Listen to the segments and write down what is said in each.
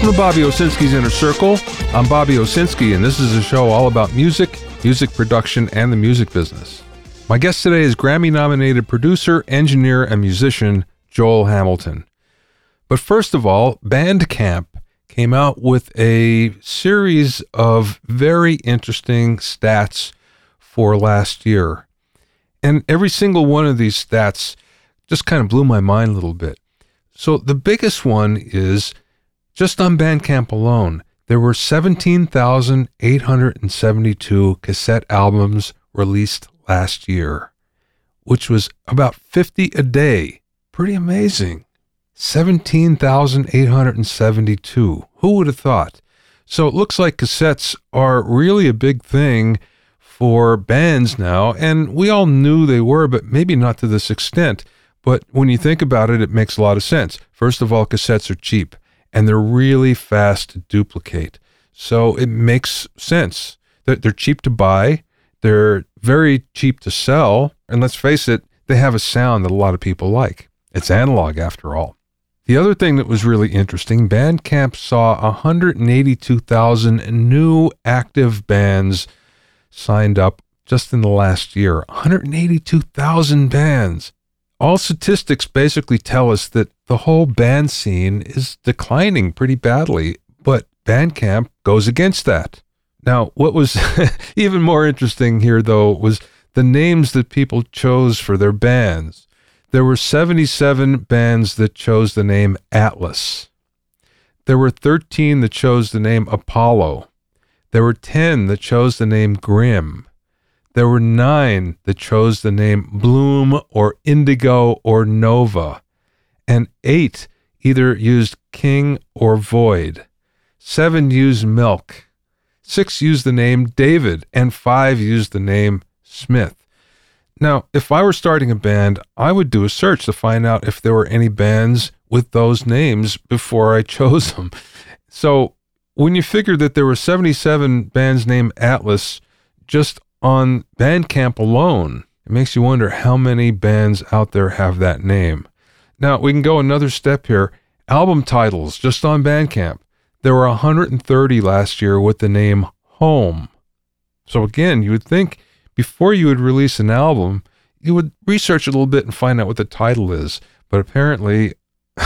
Welcome to Bobby Owsinski's Inner Circle. I'm Bobby Owsinski, and this is a show all about music, music production, and the music business. My guest today is Grammy nominated producer, engineer, and musician Joel Hamilton. But first of all, Bandcamp came out with a series of very interesting stats for last year. And every single one of these stats just kind of blew my mind a little bit. So the biggest one is just on Bandcamp alone, there were 17,872 cassette albums released last year, which was about 50 a day. Pretty amazing. 17,872. Who would have thought? So it looks like cassettes are really a big thing for bands now, and we all knew they were, but maybe not to this extent. But when you think about it, it makes a lot of sense. First of all, cassettes are cheap and they're really fast to duplicate. So it makes sense that they're cheap to buy, they're very cheap to sell, and let's face it, they have a sound that a lot of people like. It's analog after all. The other thing that was really interesting, Bandcamp saw 182,000 new active bands signed up just in the last year. 182,000 bands all statistics basically tell us that the whole band scene is declining pretty badly, but Bandcamp goes against that. Now, what was even more interesting here, though, was the names that people chose for their bands. There were 77 bands that chose the name Atlas. There were 13 that chose the name Apollo. There were 10 that chose the name Grim. There were nine that chose the name Bloom or Indigo or Nova, and eight either used King or Void. Seven used Milk. Six used the name David, and five used the name Smith. Now, if I were starting a band, I would do a search to find out if there were any bands with those names before I chose them. So when you figure that there were 77 bands named Atlas, just on Bandcamp alone, it makes you wonder how many bands out there have that name. Now, we can go another step here. Album titles just on Bandcamp. There were 130 last year with the name Home. So, again, you would think before you would release an album, you would research a little bit and find out what the title is. But apparently,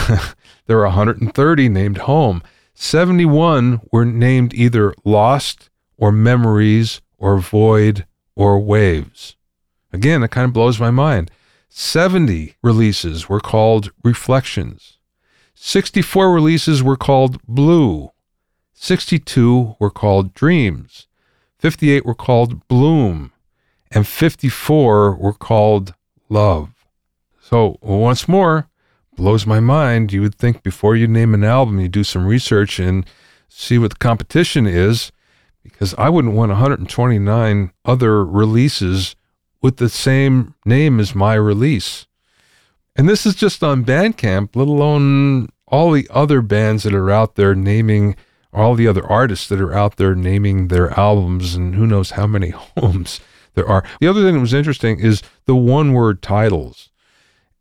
there are 130 named Home. 71 were named either Lost or Memories or void or waves. Again, it kind of blows my mind. 70 releases were called reflections. 64 releases were called blue. 62 were called dreams. 58 were called bloom. And 54 were called love. So, once more, blows my mind. You would think before you name an album, you do some research and see what the competition is because I wouldn't want 129 other releases with the same name as my release. And this is just on Bandcamp, let alone all the other bands that are out there naming, all the other artists that are out there naming their albums, and who knows how many homes there are. The other thing that was interesting is the one word titles.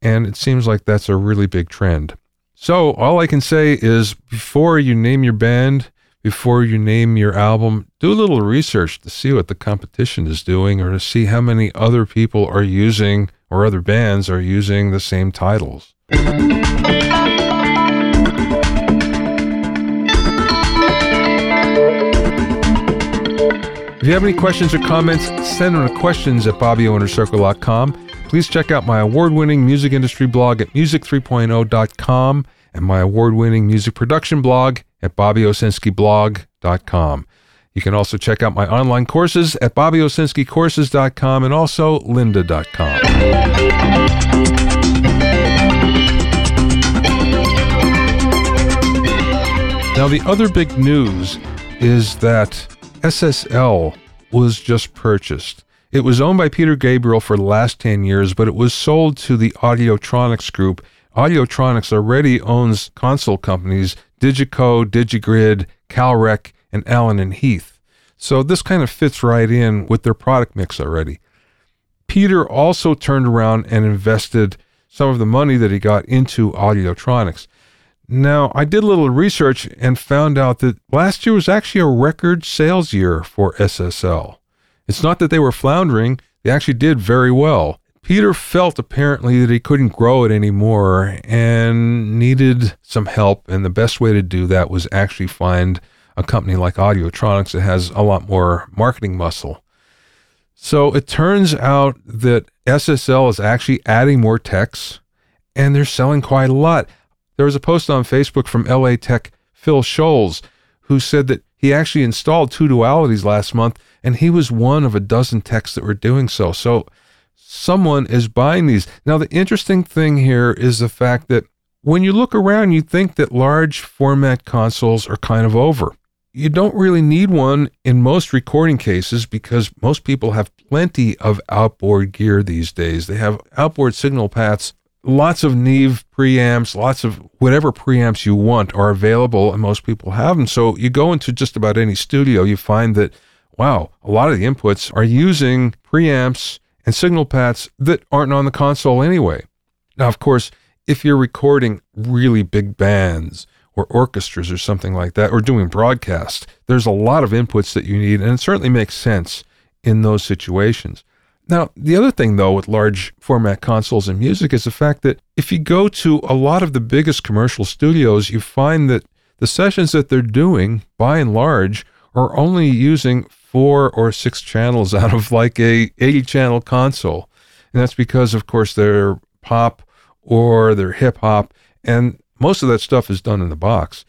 And it seems like that's a really big trend. So, all I can say is before you name your band, before you name your album, do a little research to see what the competition is doing or to see how many other people are using or other bands are using the same titles. If you have any questions or comments, send them to questions at bobbyowinnercircle.com. Please check out my award winning music industry blog at music3.0.com and my award winning music production blog at bobbyowsinskiblog.com. You can also check out my online courses at bobbyowsinskicourses.com and also lynda.com. Now, the other big news is that SSL was just purchased. It was owned by Peter Gabriel for the last 10 years, but it was sold to the Audiotonix Group. Audiotonix already owns console companies Digico, Digigrid, Calrec, and Allen and Heath. So this kind of fits right in with their product mix already. Peter also turned around and invested some of the money that he got into Audiotonix. Now, I did a little research and found out that last year was actually a record sales year for SSL. It's not that they were floundering, they actually did very well. Peter felt apparently that he couldn't grow it anymore and needed some help. And the best way to do that was actually find a company like Audiotonix that has a lot more marketing muscle. So it turns out that SSL is actually adding more techs and they're selling quite a lot. There was a post on Facebook from LA Tech Phil Scholes who said that he actually installed two dualities last month and he was one of a dozen techs that were doing so. So someone is buying these. Now, the interesting thing here is the fact that when you look around, you think that large format consoles are kind of over. You don't really need one in most recording cases because most people have plenty of outboard gear these days. They have outboard signal paths, lots of Neve preamps, lots of whatever preamps you want are available, and most people have them. So you go into just about any studio, you find that, wow, a lot of the inputs are using preamps and signal paths that aren't on the console anyway. Now, of course, if you're recording really big bands or orchestras or something like that, or doing broadcast, there's a lot of inputs that you need, and it certainly makes sense in those situations. Now, the other thing, though, with large format consoles and music is the fact that if you go to a lot of the biggest commercial studios, you find that the sessions that they're doing, by and large, are only using four or six channels out of like a 80 channel console. And that's because, of course, they're pop or they're hip hop. And most of that stuff is done in the box.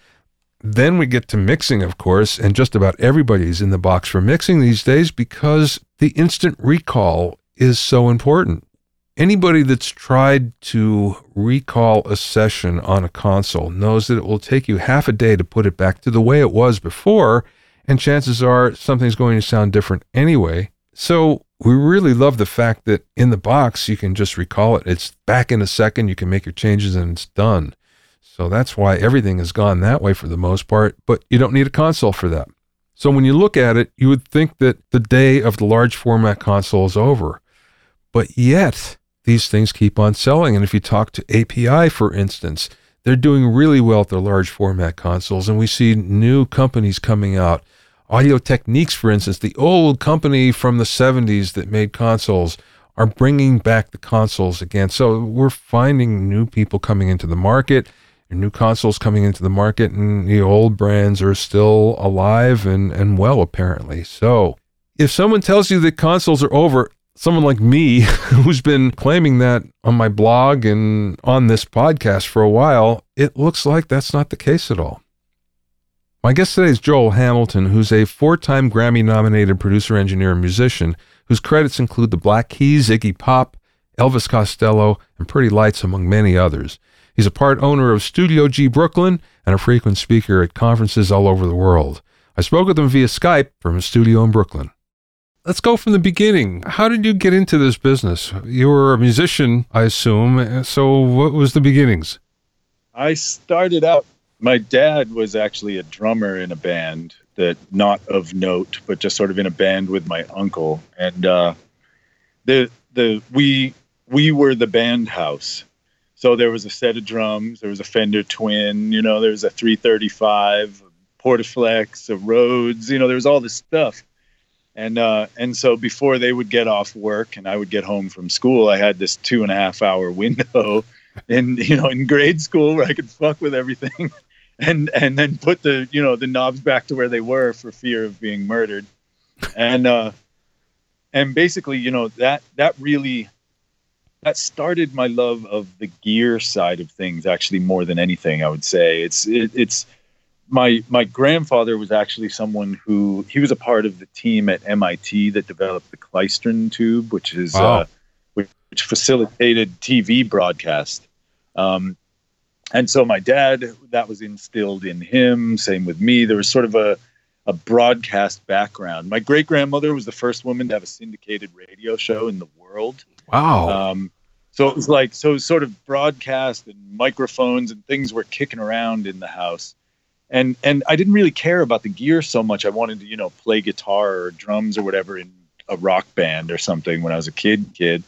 Then we get to mixing, of course, and just about everybody's in the box for mixing these days because the instant recall is so important. Anybody that's tried to recall a session on a console knows that it will take you half a day to put it back to the way it was before and chances are something's going to sound different anyway. So we really love the fact that in the box you can just recall it. It's back in a second, you can make your changes and it's done. So that's why everything has gone that way for the most part, but you don't need a console for that. So when you look at it, you would think that the day of the large format console is over. But yet, these things keep on selling. And if you talk to API, for instance, they're doing really well with their large format consoles. And we see new companies coming out Audio Techniques, for instance, the old company from the 70s that made consoles, are bringing back the consoles again. So we're finding new people coming into the market, new consoles coming into the market, and the old brands are still alive and, and well, apparently. So if someone tells you that consoles are over, someone like me who's been claiming that on my blog and on this podcast for a while, it looks like that's not the case at all. My guest today is Joel Hamilton, who's a four time Grammy nominated producer, engineer, and musician, whose credits include the Black Keys, Iggy Pop, Elvis Costello, and Pretty Lights, among many others. He's a part owner of Studio G Brooklyn and a frequent speaker at conferences all over the world. I spoke with him via Skype from his studio in Brooklyn. Let's go from the beginning. How did you get into this business? You were a musician, I assume. So, what was the beginnings? I started out my dad was actually a drummer in a band that not of note, but just sort of in a band with my uncle. And uh, the the we we were the band house. So there was a set of drums, there was a Fender Twin, you know, there was a 335, a Portaflex, a Rhodes, you know, there was all this stuff. And uh, and so before they would get off work and I would get home from school, I had this two and a half hour window in you know in grade school where I could fuck with everything. and and then put the you know the knobs back to where they were for fear of being murdered and uh and basically you know that that really that started my love of the gear side of things actually more than anything i would say it's it, it's my my grandfather was actually someone who he was a part of the team at MIT that developed the Klystron tube, which is wow. uh, which, which, facilitated TV broadcast. Um, and so my dad that was instilled in him same with me. There was sort of a a broadcast background. My great grandmother was the first woman to have a syndicated radio show in the world. Wow. Um, so it was like so was sort of broadcast and microphones and things were kicking around in the house. And and i didn't really care about the gear so much. I wanted to you know play guitar or drums or whatever in a rock band or something when i was a kid kid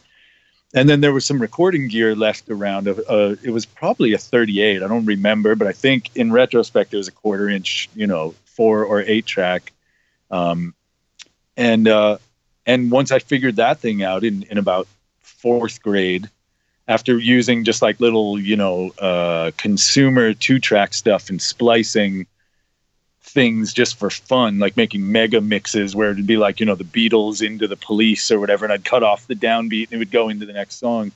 and then there was some recording gear left around. Of uh, it was probably a 38. I don't remember, but I think in retrospect it was a quarter inch, you know, four or eight track. Um, and uh, and once I figured that thing out in in about fourth grade, after using just like little, you know, uh, consumer two track stuff and splicing things just for fun, like making mega mixes where it'd be like, you know, the Beatles into the police or whatever, and I'd cut off the downbeat and it would go into the next song.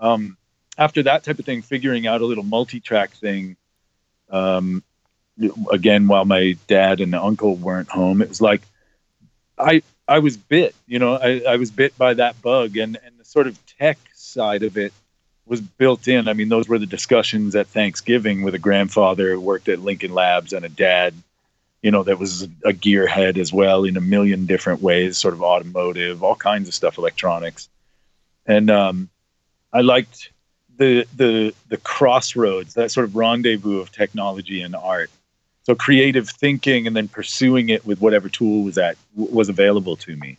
Um, after that type of thing, figuring out a little multi track thing, um, again, while my dad and uncle weren't home, it was like I I was bit, you know, I, I was bit by that bug and, and the sort of tech side of it was built in. I mean, those were the discussions at Thanksgiving with a grandfather who worked at Lincoln Labs and a dad you know, that was a gearhead as well in a million different ways, sort of automotive, all kinds of stuff, electronics. And um, I liked the the the crossroads, that sort of rendezvous of technology and art. So creative thinking and then pursuing it with whatever tool was was available to me.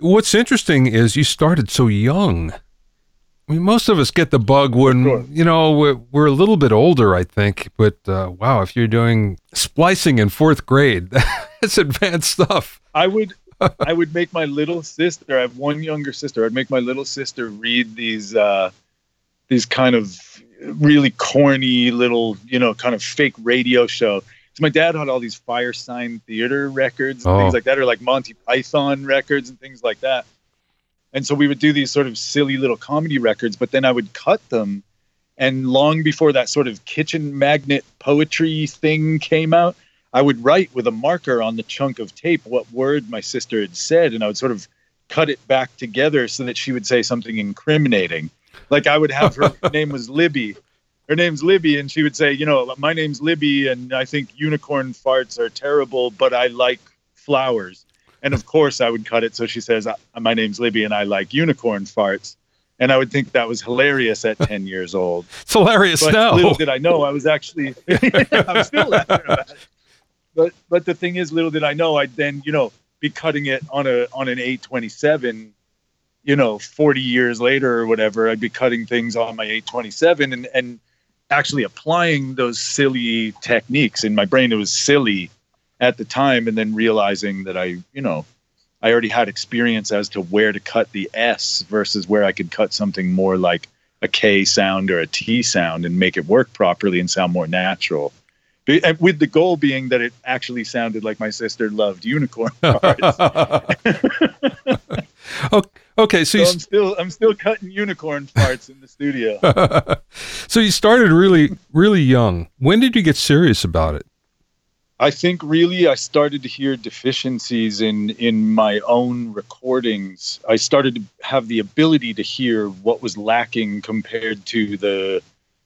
What's interesting is you started so young. I mean, most of us get the bug when sure. you know we're, we're, a little bit older, I think. But uh, wow, if you're doing splicing in fourth grade, that's advanced stuff. I would, I would make my little sister. I have one younger sister. I'd make my little sister read these, uh, these kind of really corny little, you know, kind of fake radio show. So my dad had all these Firesign Theatre records and oh. things like that, or like Monty Python records and things like that. And so we would do these sort of silly little comedy records, but then I would cut them. And long before that sort of kitchen magnet poetry thing came out, I would write with a marker on the chunk of tape what word my sister had said. And I would sort of cut it back together so that she would say something incriminating. Like I would have her, her name was Libby. Her name's Libby, and she would say, you know, my name's Libby, and I think unicorn farts are terrible, but I like flowers. And of course, I would cut it. So she says, uh, "My name's Libby, and I like unicorn farts." And I would think that was hilarious at ten years old. It's hilarious but now. Little did I know, I was actually I'm still laughing about it. But but the thing is, little did I know, I'd then you know be cutting it on a on an 827 you know 40 years later or whatever i'd be cutting things on my 827 and and actually applying those silly techniques in my brain it was silly at the time and then realizing that I, you know, I already had experience as to where to cut the S versus where I could cut something more like a K sound or a T sound and make it work properly and sound more natural. With the goal being that it actually sounded like my sister loved unicorn parts. okay, so, so I'm still I'm still cutting unicorn parts in the studio. so you started really really young. When did you get serious about it? I think really I started to hear deficiencies in in my own recordings. I started to have the ability to hear what was lacking compared to the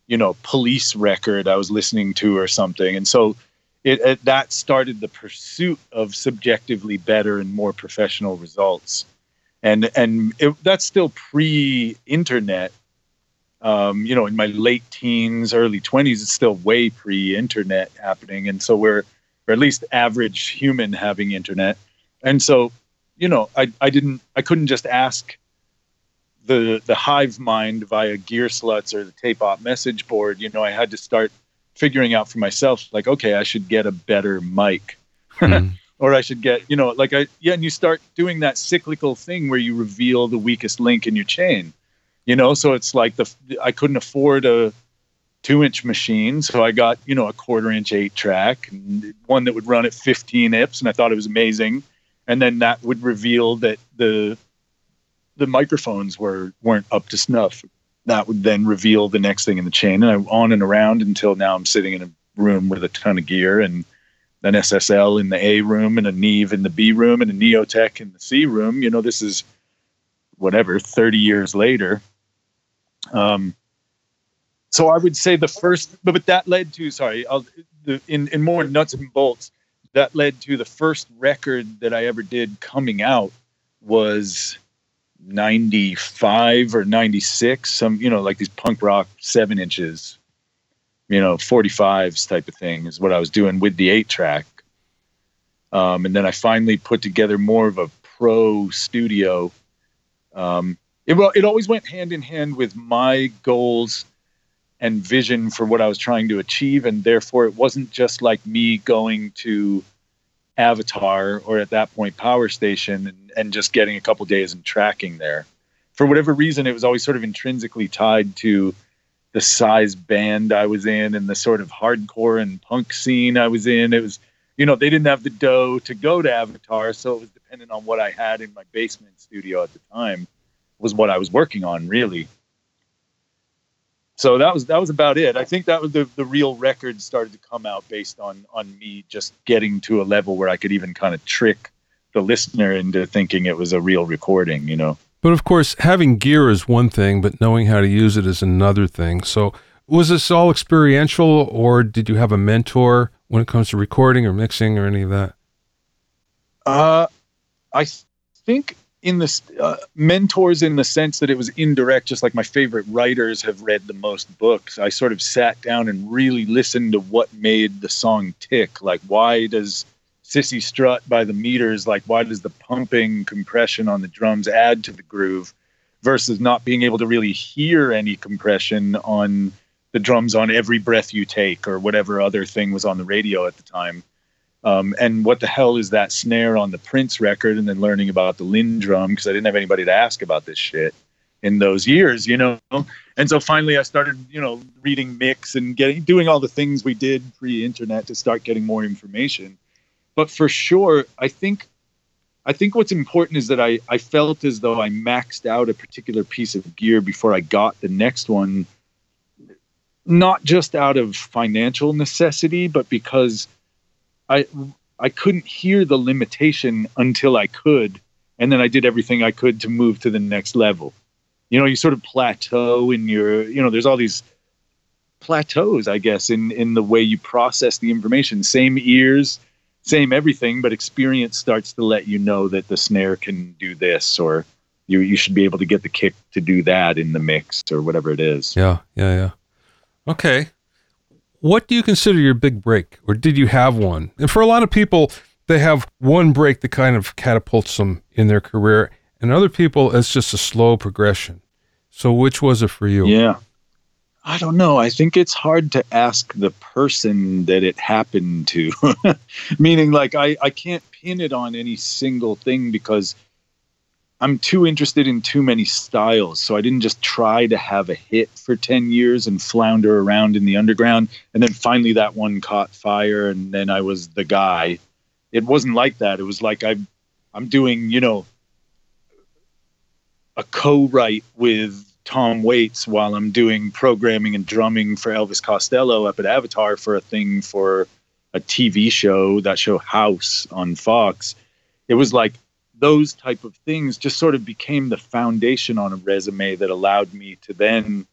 you know police record I was listening to or something. And so it, it that started the pursuit of subjectively better and more professional results. And and it, that's still pre-internet. Um, you know, in my late teens, early 20s, it's still way pre-internet happening. And so we're or at least average human having internet. And so, you know, I, I didn't, I couldn't just ask the the hive mind via Gearslutz or the tape op message board. You know, I had to start figuring out for myself, like, okay, I should get a better mic. Mm. or I should get, you know, like I, yeah, and you start doing that cyclical thing where you reveal the weakest link in your chain, you know, so it's like the, I couldn't afford a, two inch machine. So I got, you know, a quarter inch eight track, and one that would run at 15 IPS, and I thought it was amazing. And then that would reveal that the the microphones were weren't up to snuff. That would then reveal the next thing in the chain, and I on and around until now I'm sitting in a room with a ton of gear and an SSL in the A room and a Neve in the B room and a Neotek in the C room. You know, this is whatever 30 years later. Um, so I would say the first, but, but that led to sorry, I'll, the, in in more nuts and bolts, that led to the first record that I ever did coming out was 95 or 96 some you know like these punk rock seven inches you know 45s type of thing is what i was doing with the eight track. Um, and then i finally put together more of a pro studio. Um, it well, it always went hand in hand with my goals and vision for what I was trying to achieve, and therefore it wasn't just like me going to Avatar or at that point Power Station and, and just getting a couple days and tracking there. For whatever reason, it was always sort of intrinsically tied to the size band I was in and the sort of hardcore and punk scene I was in. It was, you know, they didn't have the dough to go to Avatar, so it was dependent on what I had in my basement studio at the time was what I was working on really. So that was that was about it. I think that was the the real record started to come out based on on me just getting to a level where I could even kind of trick the listener into thinking it was a real recording, you know. But of course, having gear is one thing, but knowing how to use it is another thing. So, was this all experiential, or did you have a mentor when it comes to recording or mixing or any of that? Uh, I think in the uh, mentors in the sense that it was indirect, just like my favorite writers have read the most books. I sort of sat down and really listened to what made the song tick. Like, why does Cissy Strut by the meters, like why does the pumping compression on the drums add to the groove versus not being able to really hear any compression on the drums on every breath you take or whatever other thing was on the radio at the time. Um, and what the hell is that snare on the Prince record? And then learning about the LinnDrum because I didn't have anybody to ask about this shit in those years, you know. And so finally, I started, you know, reading mix and getting doing all the things we did pre-internet to start getting more information but for sure, I think I think what's important is that I, I felt as though I maxed out a particular piece of gear before I got the next one, not just out of financial necessity, but because I I couldn't hear the limitation until I could, and then I did everything I could to move to the next level. You know, you sort of plateau in your you know, there's all these plateaus, I guess, in in the way you process the information. Same ears, same everything, but experience starts to let you know that the snare can do this or you you should be able to get the kick to do that in the mix or whatever it is. Yeah, yeah, yeah. Okay. What do you consider your big break or did you have one? And for a lot of people, they have one break that kind of catapults them in their career and other people it's just a slow progression. So which was it for you? Yeah. I don't know. I think it's hard to ask the person that it happened to. Meaning, like, I, I can't pin it on any single thing because I'm too interested in too many styles. So I didn't just try to have a hit for 10 years and flounder around in the underground. And then finally that one caught fire and then I was the guy. It wasn't like that. It was like I'm, I'm doing, you know, a co-write with Tom Waits while I'm doing programming and drumming for Elvis Costello up at Avatar for a thing for a TV show, that show House on Fox. It was like those type of things just sort of became the foundation on a resume that allowed me to then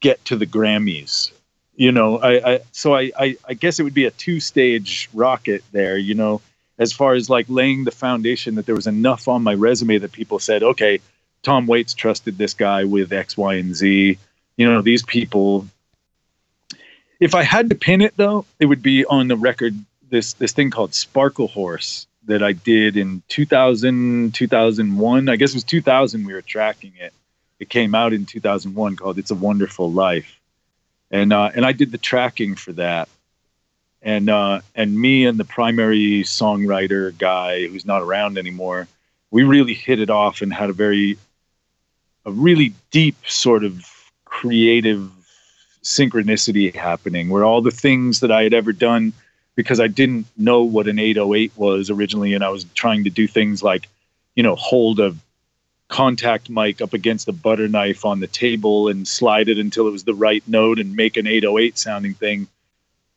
get to the Grammys. You know, I, I so I, I, I guess it would be a two stage rocket there, you know, as far as like laying the foundation that there was enough on my resume that people said, okay, Tom Waits trusted this guy with X, Y, and Z. You know, these people. If I had to pin it though, it would be on the record this this thing called Sparklehorse that I did in 2000, 2001. I guess it was 2000 we were tracking it. It came out in 2001 called It's a Wonderful Life. And uh, and I did the tracking for that. And uh, and me and the primary songwriter guy who's not around anymore, we really hit it off and had a very a really deep sort of creative synchronicity happening where all the things that I had ever done because I didn't know what an 808 was originally and I was trying to do things like you know hold a contact mic up against a butter knife on the table and slide it until it was the right note and make an 808 sounding thing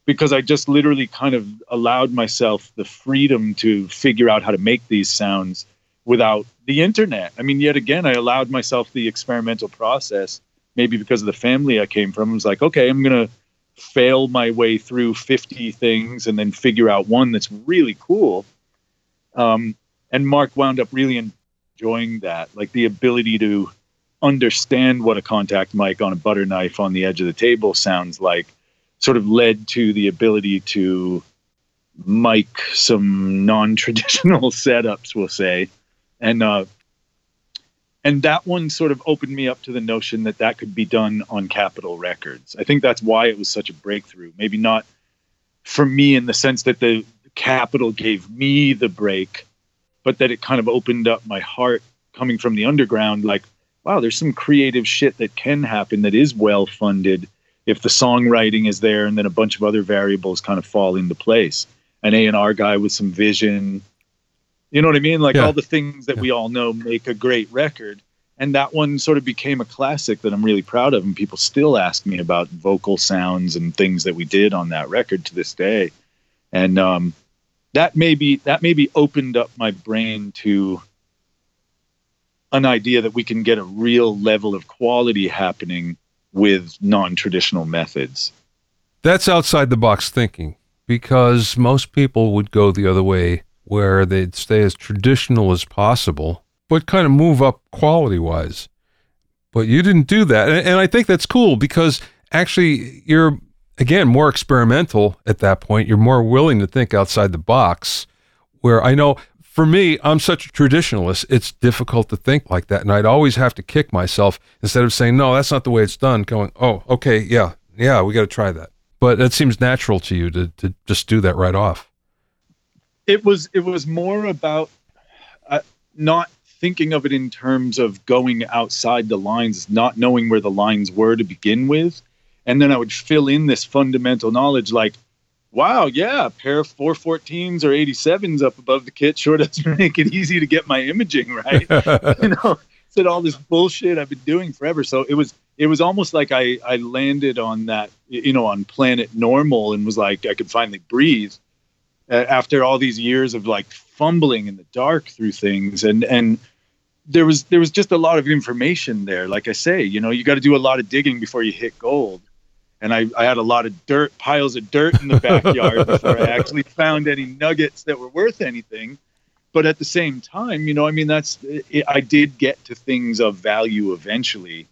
because I just literally kind of allowed myself the freedom to figure out how to make these sounds without the internet. I mean, yet again, I allowed myself the experimental process, maybe because of the family I came from. I was like, okay, I'm going to fail my way through 50 things and then figure out one that's really cool. Um, and Mark wound up really enjoying that, like the ability to understand what a contact mic on a butter knife on the edge of the table sounds like, sort of led to the ability to mic some non traditional setups, we'll say and uh, and that one sort of opened me up to the notion that that could be done on Capitol Records. I think that's why it was such a breakthrough. Maybe not for me in the sense that the Capitol gave me the break, but that it kind of opened up my heart coming from the underground. Like, wow, there's some creative shit that can happen that is well funded if the songwriting is there, and then a bunch of other variables kind of fall into place. An A and R guy with some vision, you know what I mean? Like Yeah. all the things that Yeah. we all know make a great record. And that one sort of became a classic that I'm really proud of. And people still ask me about vocal sounds and things that we did on that record to this day. And um, that maybe that maybe opened up my brain to an idea that we can get a real level of quality happening with non-traditional methods. That's outside the box thinking because most people would go the other way where they'd stay as traditional as possible, but kind of move up quality wise. But you didn't do that. And, and I think that's cool because actually you're, again, more experimental at that point. You're more willing to think outside the box. Where I know for me, I'm such a traditionalist, it's difficult to think like that. And I'd always have to kick myself instead of saying, no, that's not the way it's done, going, oh, okay, yeah, yeah, we got to try that. But it seems natural to you to, to just do that right off. It was it was more about uh, not thinking of it in terms of going outside the lines not knowing where the lines were to begin with. And then i would fill in this fundamental knowledge like wow yeah a pair of 414s or 87s up above the kit sure does make it easy to get my imaging right? You know said all this bullshit I've been doing forever. So it was it was almost like I I landed on that you know on planet normal and was like I could finally breathe after all these years of like fumbling in the dark through things and and there was there was just a lot of information there. Like I say, you know, you got to do a lot of digging before you hit gold. And I, I had a lot of dirt, piles of dirt in the backyard before I actually found any nuggets that were worth anything but at the same time, you know, I mean, that's it, I did get to things of value eventually,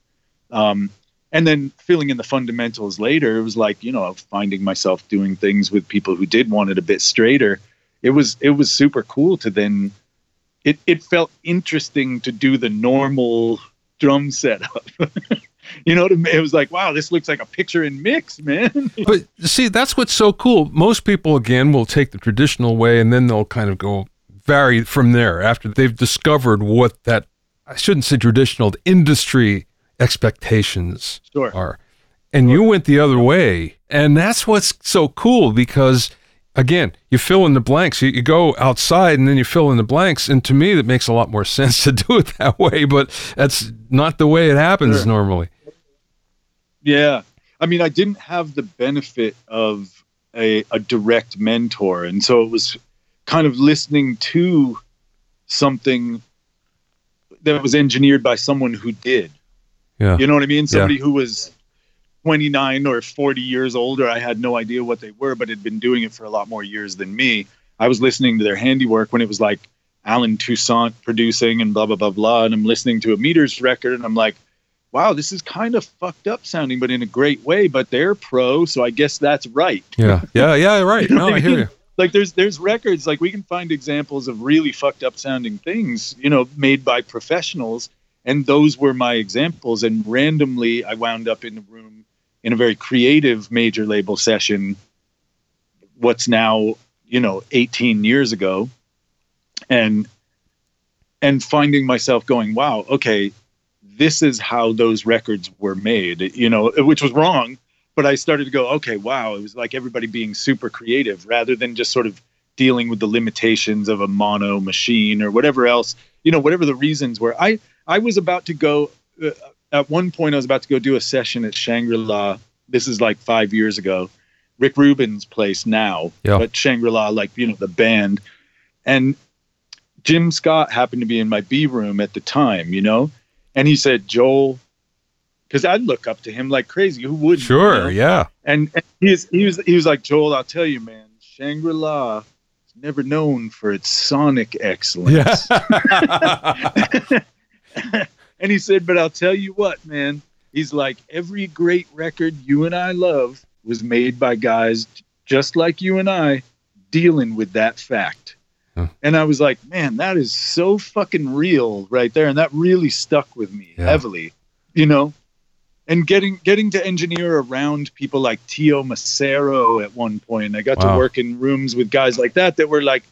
um, and then filling in the fundamentals later. It was like you know, finding myself doing things with people who did want it a bit straighter. It was it was super cool to then. It it felt interesting to do the normal drum setup. you know, it was like, wow, this looks like a picture in mix, man. But see, that's what's so cool. Most people, again, will take the traditional way and then they'll kind of go vary from there after they've discovered what that, I shouldn't say traditional, industry expectations Sure. are. And you went the other way. And that's what's so cool because, again, you fill in the blanks. You, you go outside and then you fill in the blanks. And to me, that makes a lot more sense to do it that way. But that's not the way it happens Sure. normally. Yeah. I mean, I didn't have the benefit of a, a direct mentor. And so it was kind of listening to something that was engineered by someone who did. Yeah. You know what I mean? Somebody who was 29 or 40 years older. I had no idea what they were, but had been doing it for a lot more years than me. I was listening to their handiwork when it was like Allen Toussaint producing and blah, blah, blah, blah. And I'm listening to a Meters record and I'm like, wow, this is kind of fucked up sounding, but in a great way. But they're pro, so I guess that's right. Yeah. Yeah. Yeah. Right. You know No, I hear you. Like there's there's records like we can find examples of really fucked up sounding things, you know, made by professionals, and those were my examples. And randomly, I wound up in the room in a very creative major label session. What's now, you know, 18 years ago, and and finding myself going, wow, okay, this is how those records were made, you know, which was wrong. But I started to go, okay, wow, it was like everybody being super creative rather than just sort of dealing with the limitations of a mono machine or whatever else, you know, whatever the reasons were. I, I was about to go, uh, at one point, I was about to go do a session at Shangri La. This is like five years ago, Rick Rubin's place now, Yeah. but Shangri La, like, you know, the band. And Jim Scott happened to be in my B room at the time, you know, and he said, Joel, because I'd look up to him like crazy. Who wouldn't? you Sure. know? Yeah. And, and he, was, he was he was like Joel. I'll tell you, man. Shangri La is never known for its sonic excellence. Yeah. and he said, but I'll tell you what, man. He's like every great record you and I love was made by guys just like you and I, dealing with that fact. Huh. And I was like, man, that is so fucking real right there. And that really stuck with me Yeah. heavily, you know? And getting getting to engineer around people like Teo Macero at one point. I got Wow. to work in rooms with guys like that that were like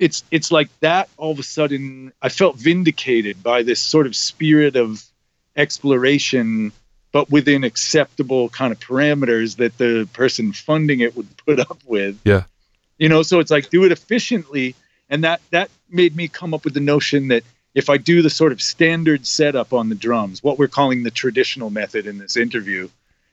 it's it's like that all of a sudden I felt vindicated by this sort of spirit of exploration but within acceptable kind of parameters that the person funding it would put up with. Yeah. You know, so it's like do it efficiently and that that made me come up with the notion that if I do the sort of standard setup on the drums, what we're calling the traditional method in this interview,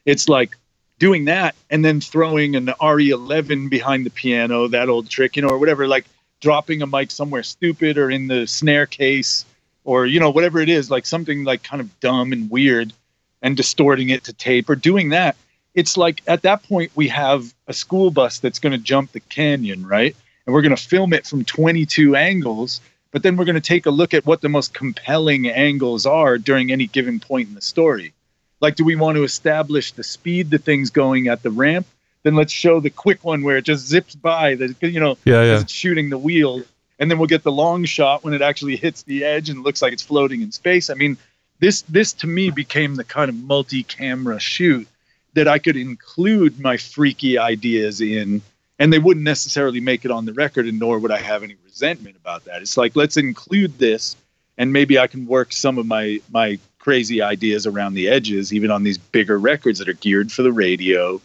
it's like doing that and then throwing an RE11 behind the piano, that old trick, you know, or whatever, like dropping a mic somewhere stupid or in the snare case or, you know, whatever it is, like something like kind of dumb and weird and distorting it to tape or doing that. It's like at that point, we have a school bus that's going to jump the canyon, right? And we're going to film it from 22 angles but then we're going to take a look at what the most compelling angles are during any given point in the story. Like, do we want to establish the speed the thing's going at the ramp? Then let's show the quick one where it just zips by, the you know, Yeah, yeah. it's shooting the wheel, and then we'll get the long shot when it actually hits the edge and looks like it's floating in space. I mean, this this to me became the kind of multi-camera shoot that I could include my freaky ideas in and they wouldn't necessarily make it on the record and nor would i have any resentment about that it's like let's include this and maybe i can work some of my my crazy ideas around the edges even on these bigger records that are geared for the radio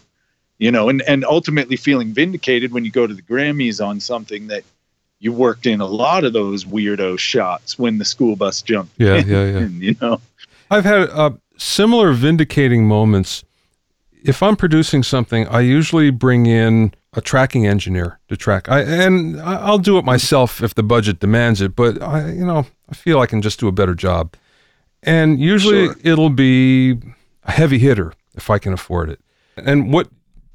you know and and ultimately feeling vindicated when you go to the grammys on something that you worked in a lot of those weirdo shots when the school bus jumped Yeah, in, yeah, yeah. you know I've had uh, similar vindicating moments. If I'm producing something, I usually bring in a tracking engineer to track. I and I'll do it myself if the budget demands it, but I you know, I feel I can just do a better job. And usually Sure. it'll be a heavy hitter if I can afford it. And what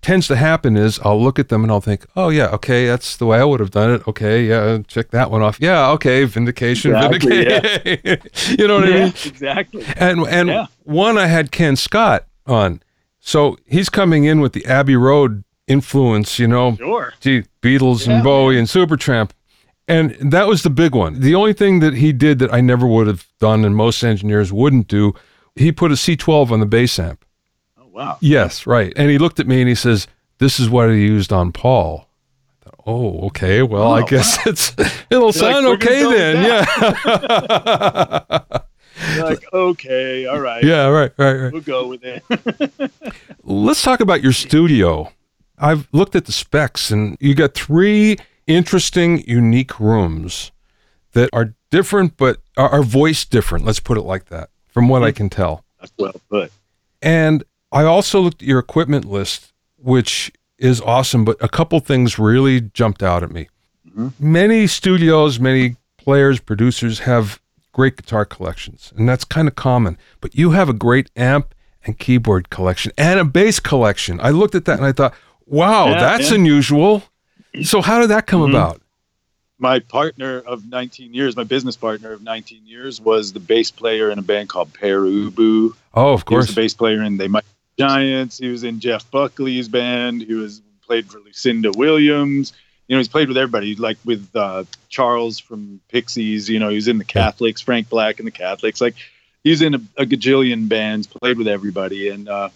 tends to happen is I'll look at them and I'll think, "Oh yeah, okay, that's the way I would have done it. Okay, yeah, check that one off. Yeah, okay, vindication, Exactly, vindication." you know what I yeah mean? exactly And and Yeah. one I had Ken Scott on. So he's coming in with the Abbey Road influence, you know, sure gee, Beatles Yeah, and Bowie and Supertramp. And that was the big one. The only thing that he did that I never would have done and most engineers wouldn't do, he put a C12 on the bass amp. Wow Yes, right. And he looked at me and he says, "This is what I used on Paul." I thought, Oh, okay. Well, I Oh, guess it's it'll sound "We're gonna okay then. Yeah. Like okay all right yeah, right, right, right. we'll go with it Let's talk about your studio. I've looked at the specs and you got three interesting, unique rooms that are different, but are, are voiced different. Let's put it like that, from what I hmm. can tell. that's well put And I also looked at your equipment list, which is awesome, but a couple things really jumped out at me. Mhm. Many studios, many players, producers have great guitar collections, and that's kind of common. But you have a great amp and keyboard collection and a bass collection. I looked at that and I thought, wow, Yeah, that's yeah. unusual. So, how did that come Mhm. about? my partner of 19 years, my business partner of 19 years, was the bass player in a band called Pere Ubu. Oh, of He was course. the bass player in They Might Giants. He was in Jeff Buckley's band. He was played for Lucinda Williams. You know, he's played with everybody, like with uh, Charles from Pixies. You know, he was in the Catholics, Frank Black and the Catholics. Like he's in a, a gajillion bands, played with everybody, and uh,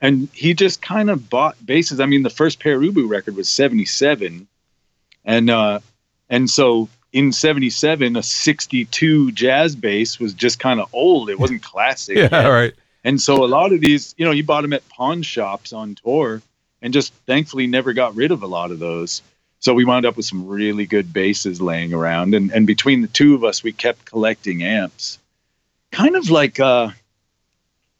and he just kind of bought basses. I mean, the first Pere Ubu record was '77, and uh, and so in 77 a 62 jazz bass was just kind of old it wasn't classic yeah, yet. right. And so a lot of these you know you bought them at pawn shops on tour and just thankfully never got rid of a lot of those so we wound up with some really good basses laying around and, and between the two of us we kept collecting amps kind of like uh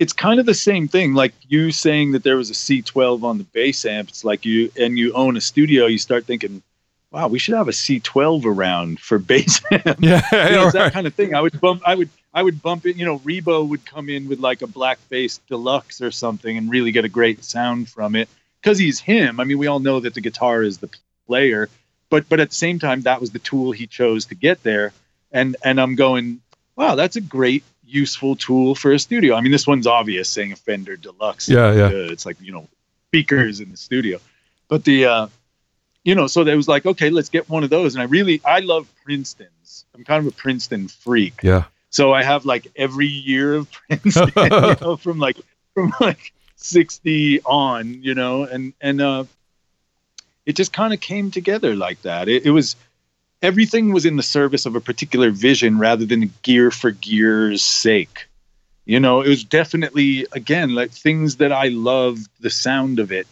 it's kind of the same thing like you saying that there was a c12 on the bass amp it's like you and you own a studio you start thinking wow we should have a c12 around for bass amp Yeah, you know, it's right. that kind of thing. I would bump. I would. I would bump it. You know, Rebo would come in with like a black bass deluxe or something and really get a great sound from it because he's him. I mean, we all know that the guitar is the player, but but at the same time, that was the tool he chose to get there. And and I'm going, wow, that's a great useful tool for a studio. I mean, this one's obvious, saying a Fender Deluxe. Yeah, yeah. Uh, it's like you know, speakers in the studio, but the uh, you know, so there was like, okay, let's get one of those. And I really, I love Princeton's. I'm kind of a Princeton freak. Yeah. So I have like every year of Princeton, you know, from like from like 60 on, you know, and and uh it just kind of came together like that. It, it was everything was in the service of a particular vision rather than gear for gear's sake. You know, it was definitely again like things that I loved the sound of it.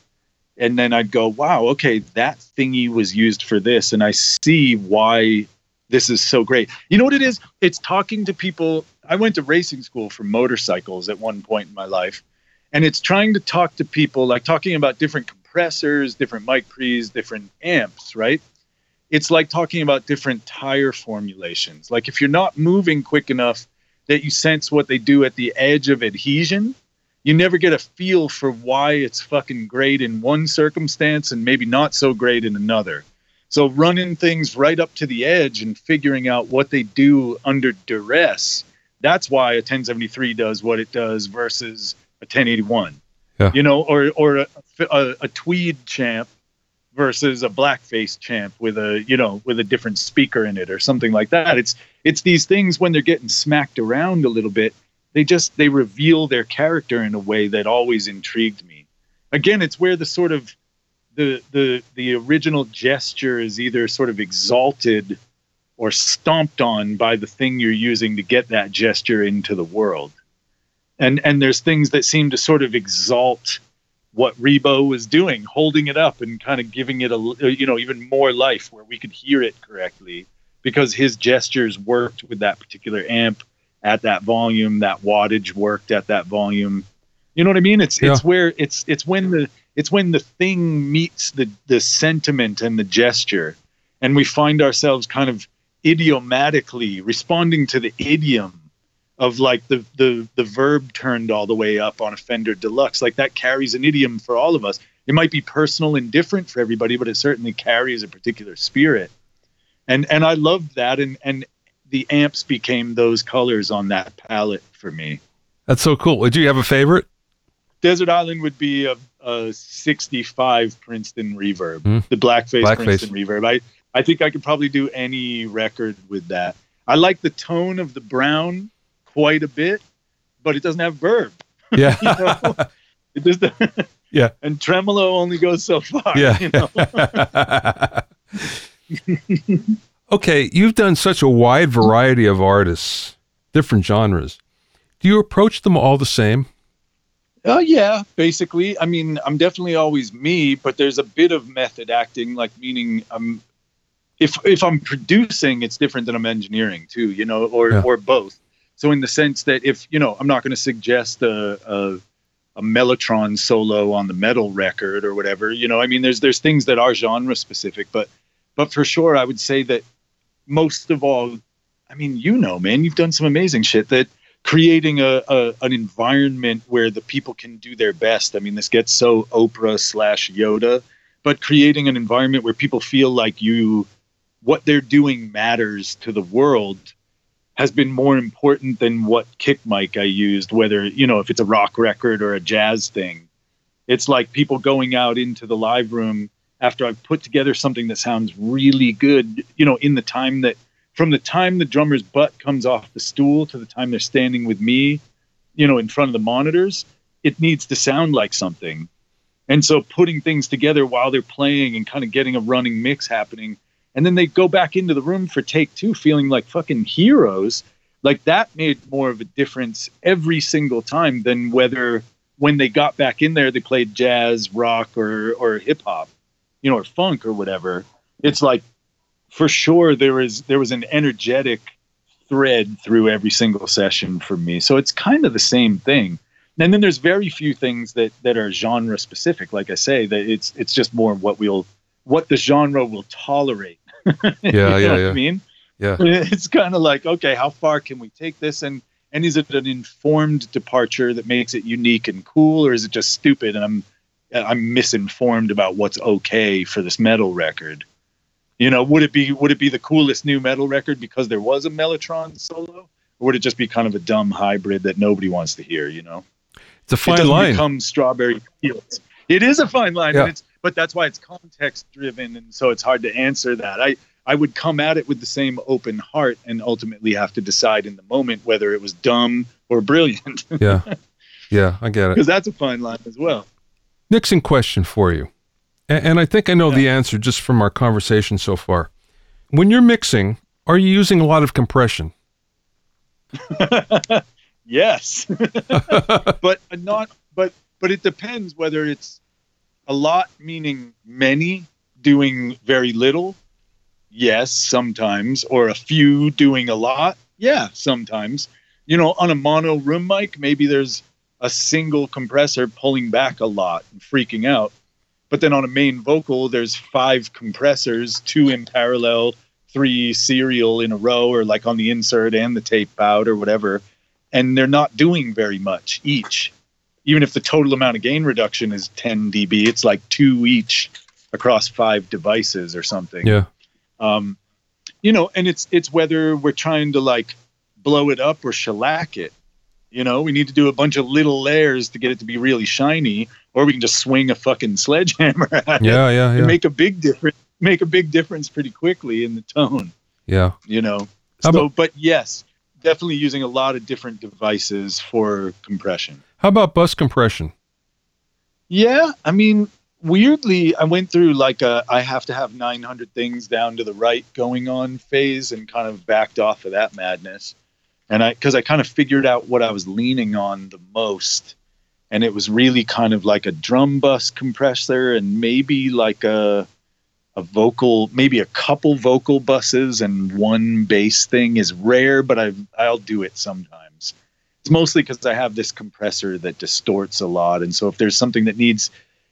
And then I'd go, wow, okay, that thingy was used for this. And I see why this is so great. You know what it is? It's talking to people. I went to racing school for motorcycles at one point in my life. And it's trying to talk to people, like talking about different compressors, different mic pre's, different amps, right? It's like talking about different tire formulations. Like if you're not moving quick enough that you sense what they do at the edge of adhesion, you never get a feel for why it's fucking great in one circumstance and maybe not so great in another. So running things right up to the edge and figuring out what they do under duress, that's why a 1073 does what it does versus a 1081. Yeah. You know, or or a, a, a tweed champ versus a blackface champ with a you know with a different speaker in it or something like that. It's it's these things when they're getting smacked around a little bit, they just they reveal their character in a way that always intrigued me. Again, it's where the sort of the the the original gesture is either sort of exalted or stomped on by the thing you're using to get that gesture into the world. And and there's things that seem to sort of exalt what Ribot was doing, holding it up and kind of giving it a you know even more life where we could hear it correctly because his gestures worked with that particular amp at that volume, that wattage worked at that volume. You know what I mean? It's Yeah. it's where it's it's when the it's when the thing meets the the sentiment and the gesture and we find ourselves kind of idiomatically responding to the idiom of like the the the verb turned all the way up on a Fender Deluxe like that carries an idiom for all of us it might be personal and different for everybody but it certainly carries a particular spirit and and I loved that and and the amps became those colors on that palette for me That's so cool. Would you have a favorite? Desert Island would be a, a 65 Princeton reverb, Hmm. the blackface, Blackface. Princeton reverb. I, I think I could probably do any record with that. I like the tone of the brown quite a bit, but it doesn't have verb. Yeah. You know? it just, Yeah. And tremolo only goes so far. Yeah. You know? okay, you've done such a wide variety of artists, different genres. Do you approach them all the same? Oh yeah, basically. I mean, I'm definitely always me, but there's a bit of method acting, like meaning I'm if if I'm producing, it's different than I'm engineering too, you know, or Yeah. or both. So in the sense that if you know, I'm not going to suggest a, a a mellotron solo on the metal record or whatever, you know. I mean, there's there's things that are genre specific, but but for sure, I would say that most of all, I mean, you know, man, you've done some amazing shit that creating a, a an environment where the people can do their best. I mean, this gets so Oprah slash Yoda, but creating an environment where people feel like you, what they're doing matters to the world, has been more important than what kick mic I used. Whether you know if it's a rock record or a jazz thing, it's like people going out into the live room after I've put together something that sounds really good. You know, in the time that from the time the drummer's butt comes off the stool to the time they're standing with me, you know, in front of the monitors, it needs to sound like something. And so putting things together while they're playing and kind of getting a running mix happening. And then they go back into the room for take two feeling like fucking heroes. Like that made more of a difference every single time than whether when they got back in there they played jazz, rock, or or hip hop, you know, or funk or whatever. It's like for sure there was there was an energetic thread through every single session for me. So it's kind of the same thing. And then there's very few things that that are genre specific. Like I say, that it's it's just more what we'll what the genre will tolerate. Yeah, You know yeah, what yeah. I mean, Yeah. it's kind of like okay, how far can we take this and and is it an informed departure that makes it unique and cool, or is it just stupid and I'm I'm misinformed about what's okay for this metal record? You know, would it be would it be the coolest new metal record because there was a Mellotron solo, or would it just be kind of a dumb hybrid that nobody wants to hear? You know, It's a fine doesn't line. become Strawberry Fields. It is a fine line, Yeah. but that's why it's context driven, and so it's hard to answer that. I I would come at it with the same open heart and ultimately have to decide in the moment whether it was dumb or brilliant. yeah, yeah, I get it. Because that's a fine line as well. Nixon question for you, and, and I think I know yeah. the answer just from our conversation so far. When you're mixing, are you using a lot of compression? yes, but not. But but it depends whether it's a lot, meaning many doing very little. Yes, sometimes, or a few doing a lot. Yeah, sometimes. You know, on a mono room mic, maybe there's a single compressor pulling back a lot and freaking out. But then on a main vocal, there's five compressors, two in parallel, three serial in a row, or like on the insert and the tape out or whatever. And they're not doing very much each. Even if the total amount of gain reduction is 10 dB, it's like two each across five devices or something. Yeah. Um, you know, and it's it's whether we're trying to like blow it up or shellac it. You know, we need to do a bunch of little layers to get it to be really shiny, or we can just swing a fucking sledgehammer at yeah, it yeah, yeah. make a big difference. Make a big difference pretty quickly in the tone. Yeah, you know. so, about, but yes, definitely using a lot of different devices for compression. How about bus compression? Yeah, I mean, weirdly, I went through like a I have to have 900 things down to the right going on phase and kind of backed off of that madness and I because I kind of figured out what I was leaning on the most, and it was really kind of like a drum bus compressor and maybe like a a vocal, maybe a couple vocal buses and one bass thing is rare, but I I'll do it sometimes. It's mostly because I have this compressor that distorts a lot, and so if there's something that needs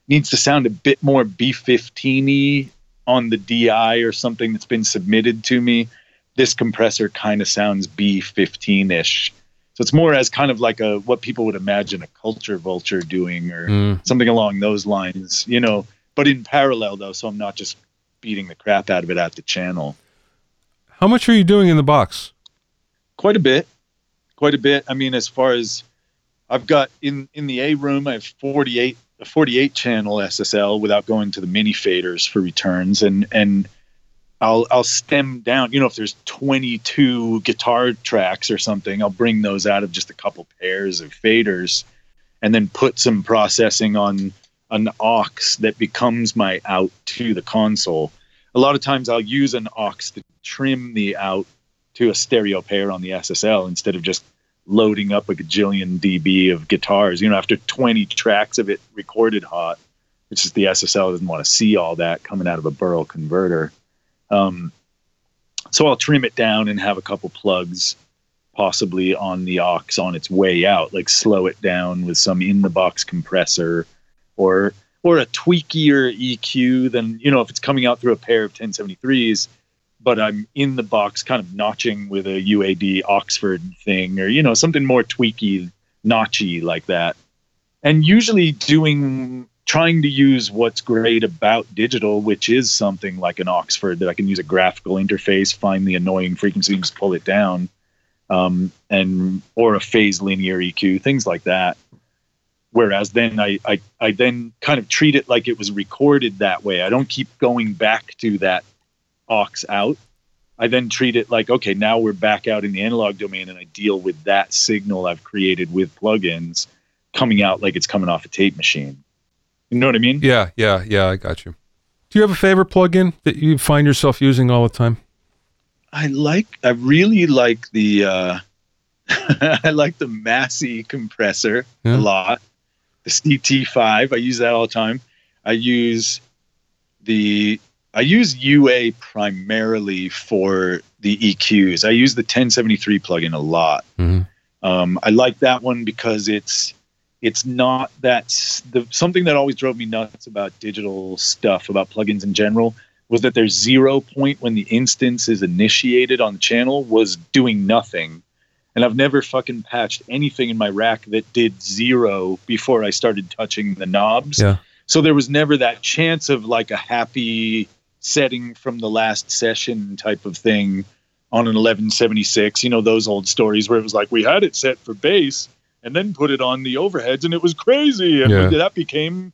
needs to sound a bit more B15y on the DI or something that's been submitted to me, this compressor kind of sounds B15 ish. So it's more as kind of like a what people would imagine a culture vulture doing or mm. something along those lines, you know, but in parallel though, so I'm not just beating the crap out of it at the channel. How much are you doing in the box? Quite a bit. Quite a bit. I mean, as far as I've got in in the A room, I have 48 a 48 channel SSL without going to the mini faders for returns and and I'll I'll stem down. You know, if there's 22 guitar tracks or something, I'll bring those out of just a couple pairs of faders, and then put some processing on an aux that becomes my out to the console. A lot of times I'll use an aux to trim the out to a stereo pair on the SSL instead of just loading up a gajillion dB of guitars. You know, after 20 tracks of it recorded hot, it's just the SSL doesn't want to see all that coming out of a Burl converter. Um, so I'll trim it down and have a couple plugs possibly on the aux on its way out, like slow it down with some in the box compressor or or a tweakier EQ than you know if it's coming out through a pair of 1073s, but I'm in the box kind of notching with a UAD Oxford thing or you know something more tweaky, notchy like that. And usually doing trying to use what's great about digital, which is something like an Oxford that I can use a graphical interface, find the annoying frequencies, pull it down, um, and or a phase linear EQ, things like that. Whereas then I, I I then kind of treat it like it was recorded that way. I don't keep going back to that aux out. I then treat it like okay, now we're back out in the analog domain, and I deal with that signal I've created with plugins coming out like it's coming off a tape machine. You know what I mean? Yeah, yeah, yeah. I got you. Do you have a favorite plugin that you find yourself using all the time? I like. I really like the. uh I like the Massey compressor yeah. a lot. The CT5. I use that all the time. I use the. I use UA primarily for the EQs. I use the 1073 plugin a lot. Mm-hmm. Um, I like that one because it's it's not that the something that always drove me nuts about digital stuff about plugins in general was that there's zero point when the instance is initiated on the channel was doing nothing and i've never fucking patched anything in my rack that did zero before i started touching the knobs yeah. so there was never that chance of like a happy setting from the last session type of thing on an 1176 you know those old stories where it was like we had it set for bass and then put it on the overheads, and it was crazy. And yeah. that became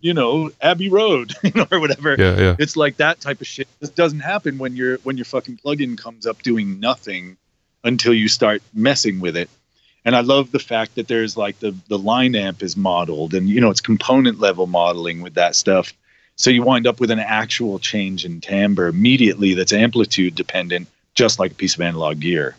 you know, Abbey Road, you know, or whatever. Yeah, yeah. It's like that type of shit. This doesn't happen when your when your fucking plugin comes up doing nothing until you start messing with it. And I love the fact that there's like the the line amp is modeled and you know it's component level modeling with that stuff. So you wind up with an actual change in timbre immediately that's amplitude dependent, just like a piece of analog gear.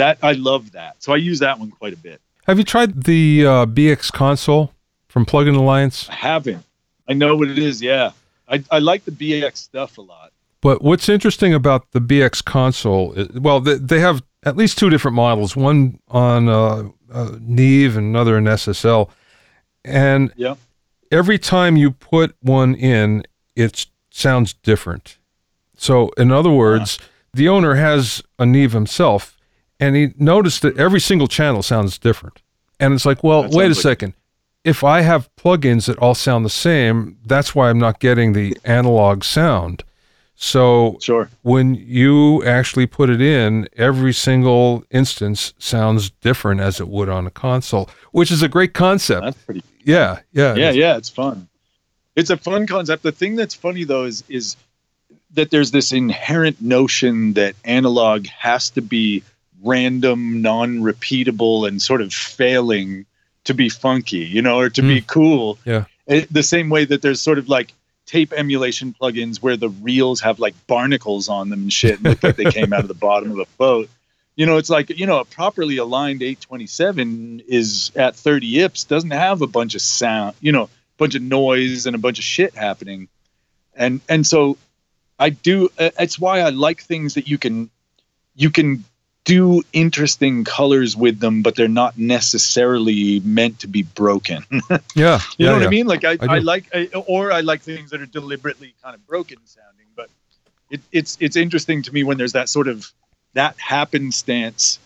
That I love that. So I use that one quite a bit. Have you tried the uh, BX console from Plugin Alliance? I haven't. I know what it is. Yeah, I I like the BX stuff a lot. But what's interesting about the BX console, is, well, they, they have at least two different models, one on uh, uh, Neve and another in SSL. And Yeah. every time you put one in, it sounds different. So, in other words, the owner has a Neve himself, and he noticed that every single channel sounds different. And it's like, well, That wait a like- second. If I have plugins that all sound the same, that's why I'm not getting the analog sound. So Sure. when you actually put it in, every single instance sounds different as it would on a console, which is a great concept. That's pretty Yeah, yeah, yeah yeah it's fun it's a fun concept the thing that's funny though is is that there's this inherent notion that analog has to be random non-repeatable and sort of failing to be funky you know or to be cool Yeah. It- the same way that there's sort of like tape emulation plugins where the reels have like barnacles on them and shit and look like they came out of the bottom of a boat you know, it's like, you know, a properly aligned 827 is at 30 ips, doesn't have a bunch of sound, you know, a bunch of noise and a bunch of shit happening. And and so I do uh, it's why I like things that you can you can do interesting colors with them, but they're not necessarily meant to be broken. yeah. You yeah, know what yeah. I mean? Like I, I I, like, I, or I like things that are deliberately kind of broken sounding. But it, it's it's interesting to me when there's that sort of that happenstance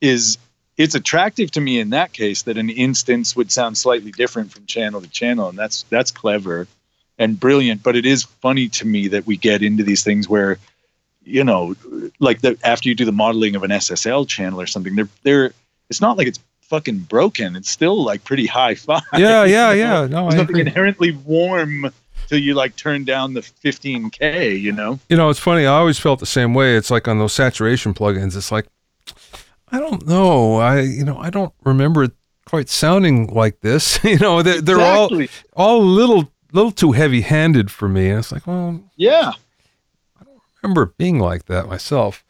is it's attractive to me in that case that an instance would sound slightly different from channel to channel, and that's that's clever and brilliant. But it is funny to me that we get into these things where you know, like the after you do the modeling of an SSL channel or something, they're they're it's not like it's fucking broken. It's still like pretty high five. Yeah, yeah, you know? yeah. No, There's I nothing agree. inherently warm till you like turn down the 15k. You know? You know, it's funny. I always felt the same way. It's like on those saturation plugins. It's like, I don't know. I, you know, I don't remember it quite sounding like this. you know, they're, they're all Exactly. all a little little too heavy handed for me. And it's like, well, yeah. I remember being like that myself.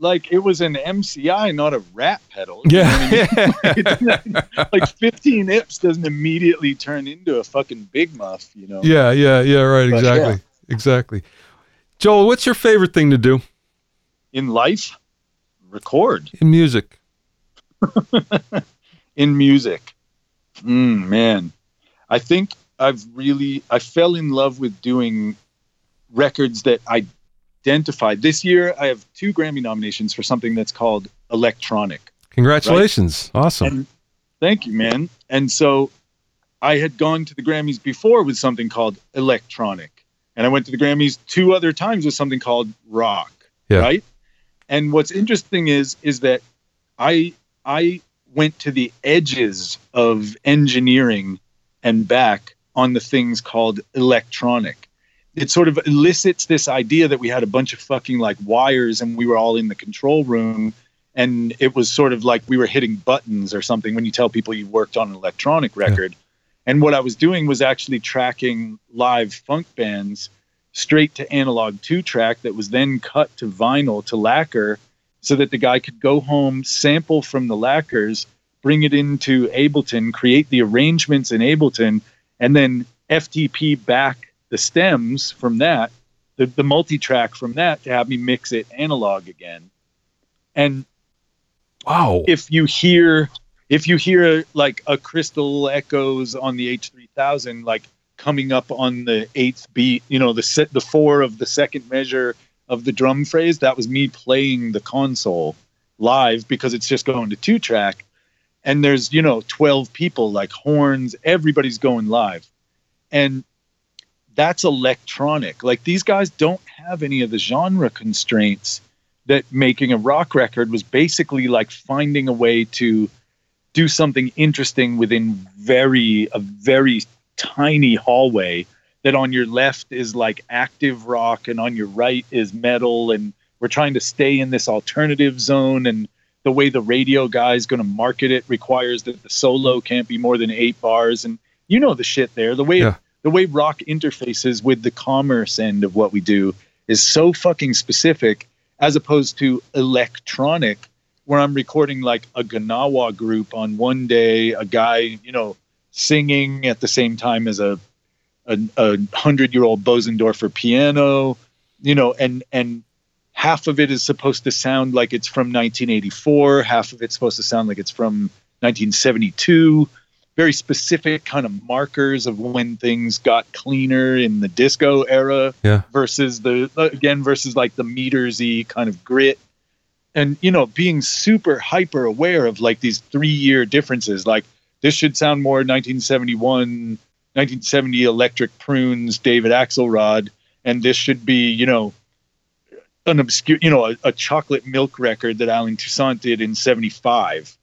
Like it was an MCI, not a rat pedal. What I mean? Yeah. Like 15 ips doesn't immediately turn into a fucking big muff. You know? yeah, yeah, yeah, right. But, yeah. Exactly. Exactly. Joel, what's your favorite thing to do In life, record. in music? in music. Mm, man, I think I've really I fell in love with doing records that identified. This year, I have two Grammy nominations for something that's called electronic. Congratulations. Awesome. And thank you, man. And so I had gone to the Grammys before with something called electronic. And I went to the Grammys two other times with something called rock. Yeah. Right? And what's interesting is is that I I went to the edges of engineering and back on the things called electronic. It sort of elicits this idea that we had a bunch of fucking like wires and we were all in the control room and it was sort of like we were hitting buttons or something when you tell people you worked on an electronic record. And what I was doing was actually tracking live funk bands straight to analog two track that was then cut to vinyl to lacquer so that the guy could go home, sample from the lacquers, bring it into Ableton, create the arrangements in Ableton, and then FTP back the stems from that, the, the multi track from that to have me mix it analog again. And wow. if you hear if you hear like a crystal echoes on the H3000 like coming up on the eighth beat you know the set the four of the second measure of the drum phrase that was me playing the console live because it's just going to two track and there's you know 12 people like horns everybody's going live and that's electronic like these guys don't have any of the genre constraints that making a rock record was basically like finding a way to do something interesting within very a very tiny hallway that on your left is like active rock and on your right is metal and we're trying to stay in this alternative zone and the way the radio guy is going to market it requires that the solo can't be more than eight bars and you know the shit there the way Yeah. The way rock interfaces with the commerce end of what we do is so fucking specific as opposed to electronic where i'm recording like a gnawa group on one day a guy you know singing at the same time as a a, a hundred year old bosendorfer piano you know and and half of it is supposed to sound like it's from 1984 half of it's supposed to sound like it's from 1972 very specific kind of markers of when things got cleaner in the disco era Yeah. versus the again versus like the metersy kind of grit and you know being super hyper aware of like these three year differences like this should sound more 1971 1970 electric prunes david axelrod and this should be you know an obscure you know a, a chocolate milk record that allen toussaint did in 75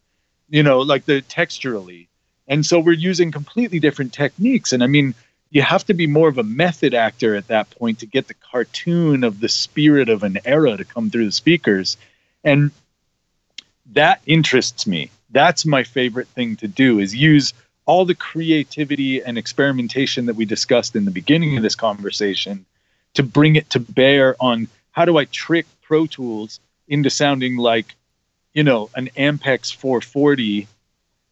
you know like the texturally and so we're using completely different techniques. And i mean you have to be more of a method actor at that point to get the cartoon of the spirit of an era to come through the speakers. And that interests me. That's my favorite thing to do is use all the creativity and experimentation that we discussed in the beginning of this conversation to bring it to bear on how do i trick pro tools into sounding like you know an ampex 440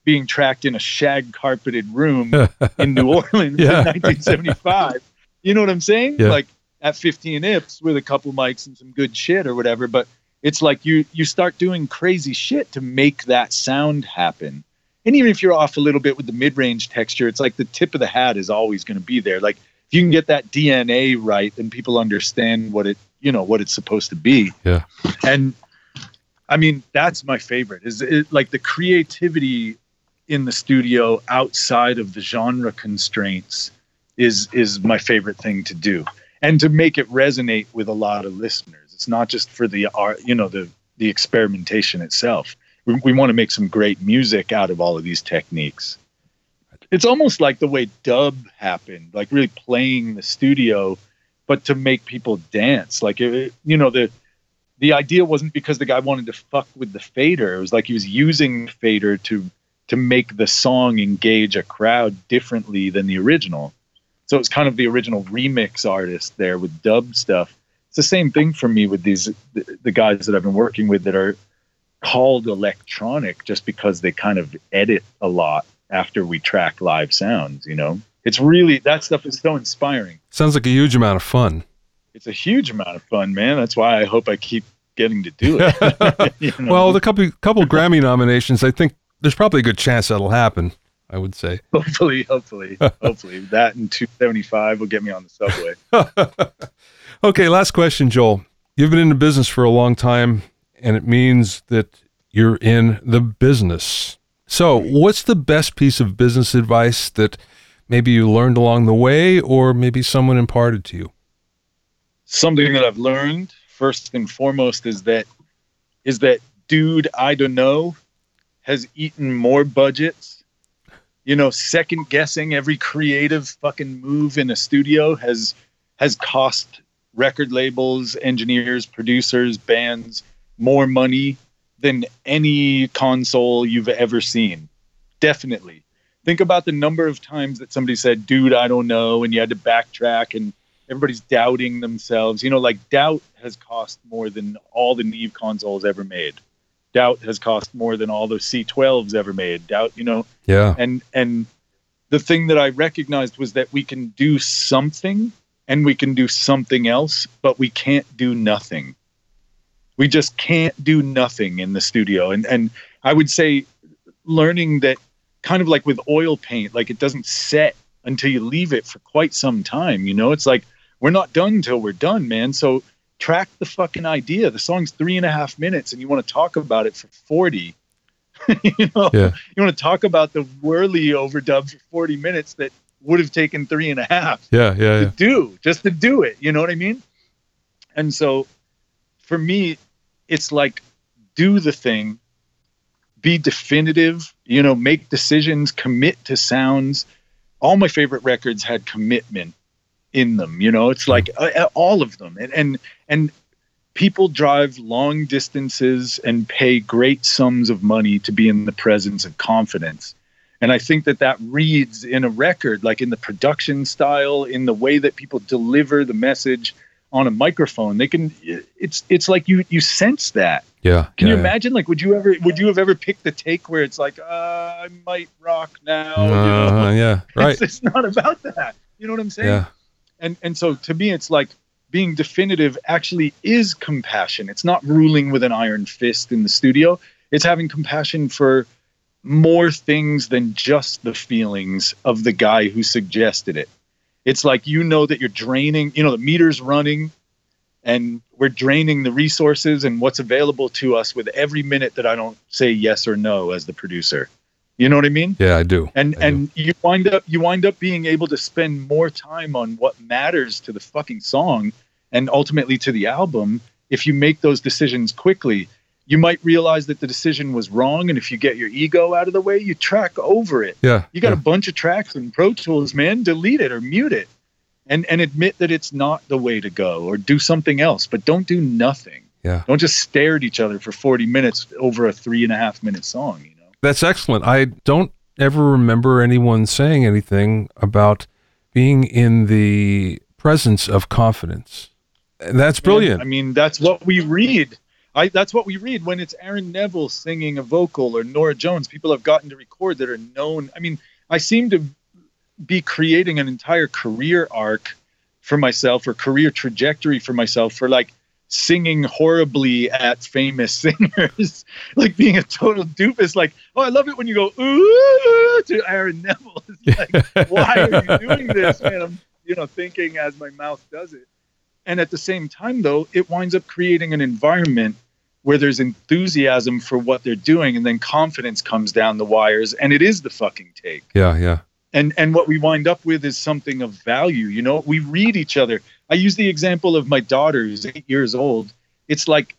being tracked in a shag carpeted room in New Orleans Yeah. in 1975. You know what I'm saying? Yeah. Like at 15 ips with a couple mics and some good shit or whatever. But it's like you you start doing crazy shit to make that sound happen. And even if you're off a little bit with the mid range texture, it's like the tip of the hat is always going to be there. Like if you can get that DNA right, then people understand what it you know what it's supposed to be. Yeah. And I mean that's my favorite is it, like the creativity in the studio outside of the genre constraints is is my favorite thing to do and to make it resonate with a lot of listeners. It's not just for the art you know the the experimentation itself. We, we want to make some great music out of all of these techniques. It's almost like the way dub happened like really playing the studio but to make people dance. Like it, you know the the idea wasn't because the guy wanted to fuck with the fader. It was like he was using fader to to make the song engage a crowd differently than the original. So it's kind of the original remix artist there with dub stuff. It's the same thing for me with these the, the guys that I've been working with that are called electronic just because they kind of edit a lot after we track live sounds, you know. It's really that stuff is so inspiring. Sounds like a huge amount of fun. It's a huge amount of fun, man. That's why I hope I keep getting to do it. You know? Well, the couple couple Grammy nominations, I think there's probably a good chance that'll happen. I would say. hopefully, hopefully, hopefully that and 275 will get me on the subway. okay, last question, Joel. You've been in the business for a long time, and it means that you're in the business. So, what's the best piece of business advice that maybe you learned along the way, or maybe someone imparted to you? Something that I've learned first and foremost is that is that dude I don't know has eaten more budgets. You know, second guessing every creative fucking move in a studio has has cost record labels, engineers, producers, bands more money than any console you've ever seen. Definitely. Think about the number of times that somebody said, dude, I don't know, and you had to backtrack and everybody's doubting themselves. You know, like doubt has cost more than all the Neve consoles ever made. Doubt has cost more than all the C12s ever made. Doubt, you know, Yeah. and and the thing that I recognized was that we can do something and we can do something else, but we can't do nothing. We just can't do nothing in the studio. And and I would say learning that kind of like with oil paint, like it doesn't set until you leave it for quite some time. You know, it's like we're not done until we're done, man. So track the fucking idea. The song's three and a half minutes and you want to talk about it for 40. you know, Yeah. you want to talk about the Wurly overdub for 40 minutes that would have taken three and a half Yeah. Yeah. to Yeah. do just to do it you know what i mean and so for me it's like do the thing be definitive you know make decisions commit to sounds all my favorite records had commitment in them. You know, it's like uh, all of them, and and and people drive long distances and pay great sums of money to be in the presence of confidence. And I think that that reads in a record, like in the production style, in the way that people deliver the message on a microphone. They can. It's it's like you you sense that. Yeah. Can yeah, you yeah. imagine? Like, would you ever would you have ever picked the take where it's like, uh, I might rock now? you know? Uh, yeah. Right. It's, it's not about that. You know what I'm saying? Yeah. And and so to me, it's like being definitive actually is compassion. It's not ruling with an iron fist in the studio. It's having compassion for more things than just the feelings of the guy who suggested it. It's like you know that you're draining, you know, the meter's running and we're draining the resources and what's available to us with every minute that I don't say yes or no as the producer. You know what I mean? Yeah, I do. And I do. and you wind up you wind up being able to spend more time on what matters to the fucking song and ultimately to the album if you make those decisions quickly. You might realize that the decision was wrong and if you get your ego out of the way, you track over it. yeah. You got yeah. a bunch of tracks in Pro Tools, man. Delete it or mute it, and and admit that it's not the way to go, or do something else. But don't do nothing. Yeah. Don't just stare at each other for forty minutes over a three and a half minute song. You know. That's excellent. I don't ever remember anyone saying anything about being in the presence of confidence. That's brilliant. I mean, that's what we read. I, that's what we read when it's Aaron Neville singing a vocal or Norah Jones. People have gotten to record that are known. I mean, I seem to be creating an entire career arc for myself or career trajectory for myself for like singing horribly at famous singers, like being a total doofus. Like, oh, I love it when you go ooh to Aaron Neville. It's like, why are you doing this, man? I'm, you know, thinking as my mouth does it. And at the same time, though, it winds up creating an environment where there's enthusiasm for what they're doing, and then confidence comes down the wires, and it is the fucking take. yeah, yeah. And and what we wind up with is something of value. You know, we read each other. I use the example of my daughter who's eight years old. It's like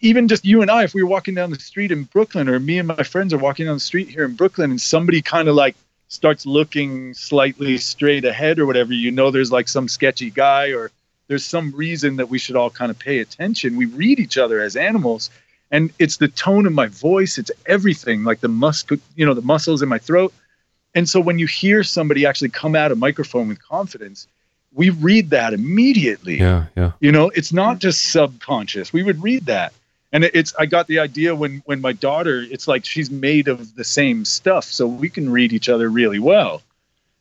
even just you and I, if we were walking down the street in Brooklyn, or me and my friends are walking down the street here in Brooklyn, and somebody kind of like starts looking slightly straight ahead or whatever, you know, there's like some sketchy guy or there's some reason that we should all kind of pay attention. We read each other as animals, and it's the tone of my voice, it's everything, like the mus, you know, the muscles in my throat. And so when you hear somebody actually come out a microphone with confidence, we read that immediately. Yeah, yeah. You know, it's not just subconscious. We would read that. And it's I got the idea when when my daughter, it's like she's made of the same stuff, so we can read each other really well.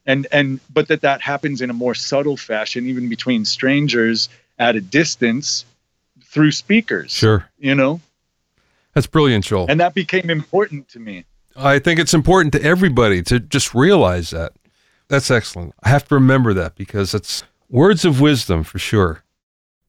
And and but that that happens in a more subtle fashion even between strangers at a distance through speakers. Sure. You know? That's brilliant, Joel. And that became important to me. I think it's important to everybody to just realize that. That's excellent. I have to remember that because it's words of wisdom for sure.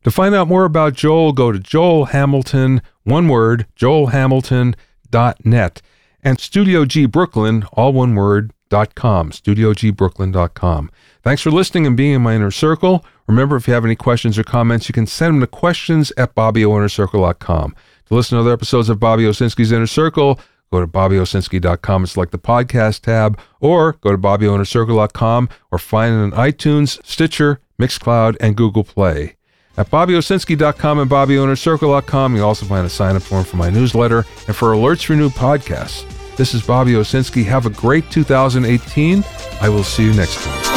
To find out more about Joel, go to Joel Hamilton, one word, joelhamilton.net, and Studio G Brooklyn, all one word, dot com, studiogbrooklyn.com. Thanks for listening and being in my inner circle. Remember, if you have any questions or comments, you can send them to questions at bobbyoinnercircle.com. To listen to other episodes of Bobby Owsinski's Inner Circle, go to bobbyowsinski.com and select the podcast tab, or go to bobbyoinnercircle.com or find it on iTunes, Stitcher, Mixcloud, and Google Play. At bobbyowsinski.com and bobbyoinnercircle.com, you also find a sign-up form for my newsletter and for alerts for new podcasts. This is Bobby Owsinski. Have a great 2018. I will see you next time.